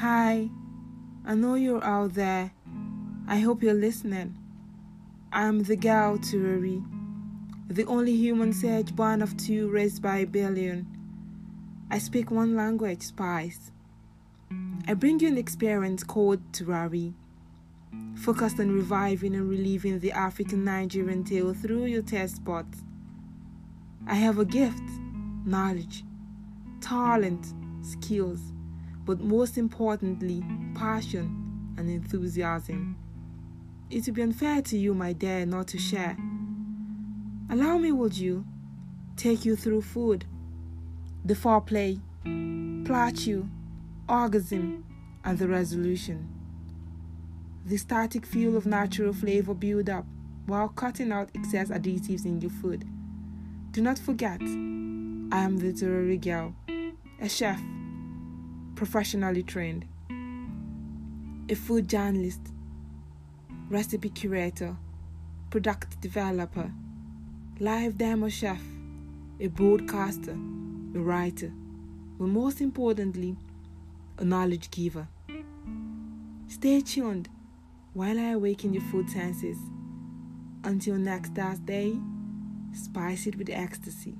Hi, I know you're out there. I hope you're listening. I'm the gal Turari, the only human sage born of two raised by a billion. I speak one language, Spice. I bring you an experience called Turari, focused on reviving and reliving the African Nigerian tale through your test buds. I have a gift, knowledge, talent, skills, but most importantly, passion and enthusiasm. It would be unfair to you, my dear, not to share. Allow me, would you, take you through food, the foreplay, plateau, orgasm, and the resolution. The static feel of natural flavor build up while cutting out excess additives in your food. Do not forget, I am the Turari girl, a chef, professionally trained, a food journalist, recipe curator, product developer, live demo chef, a broadcaster, a writer, but most importantly, a knowledge giver. Stay tuned while I awaken your food senses. Until next Thursday, spice it with ecstasy.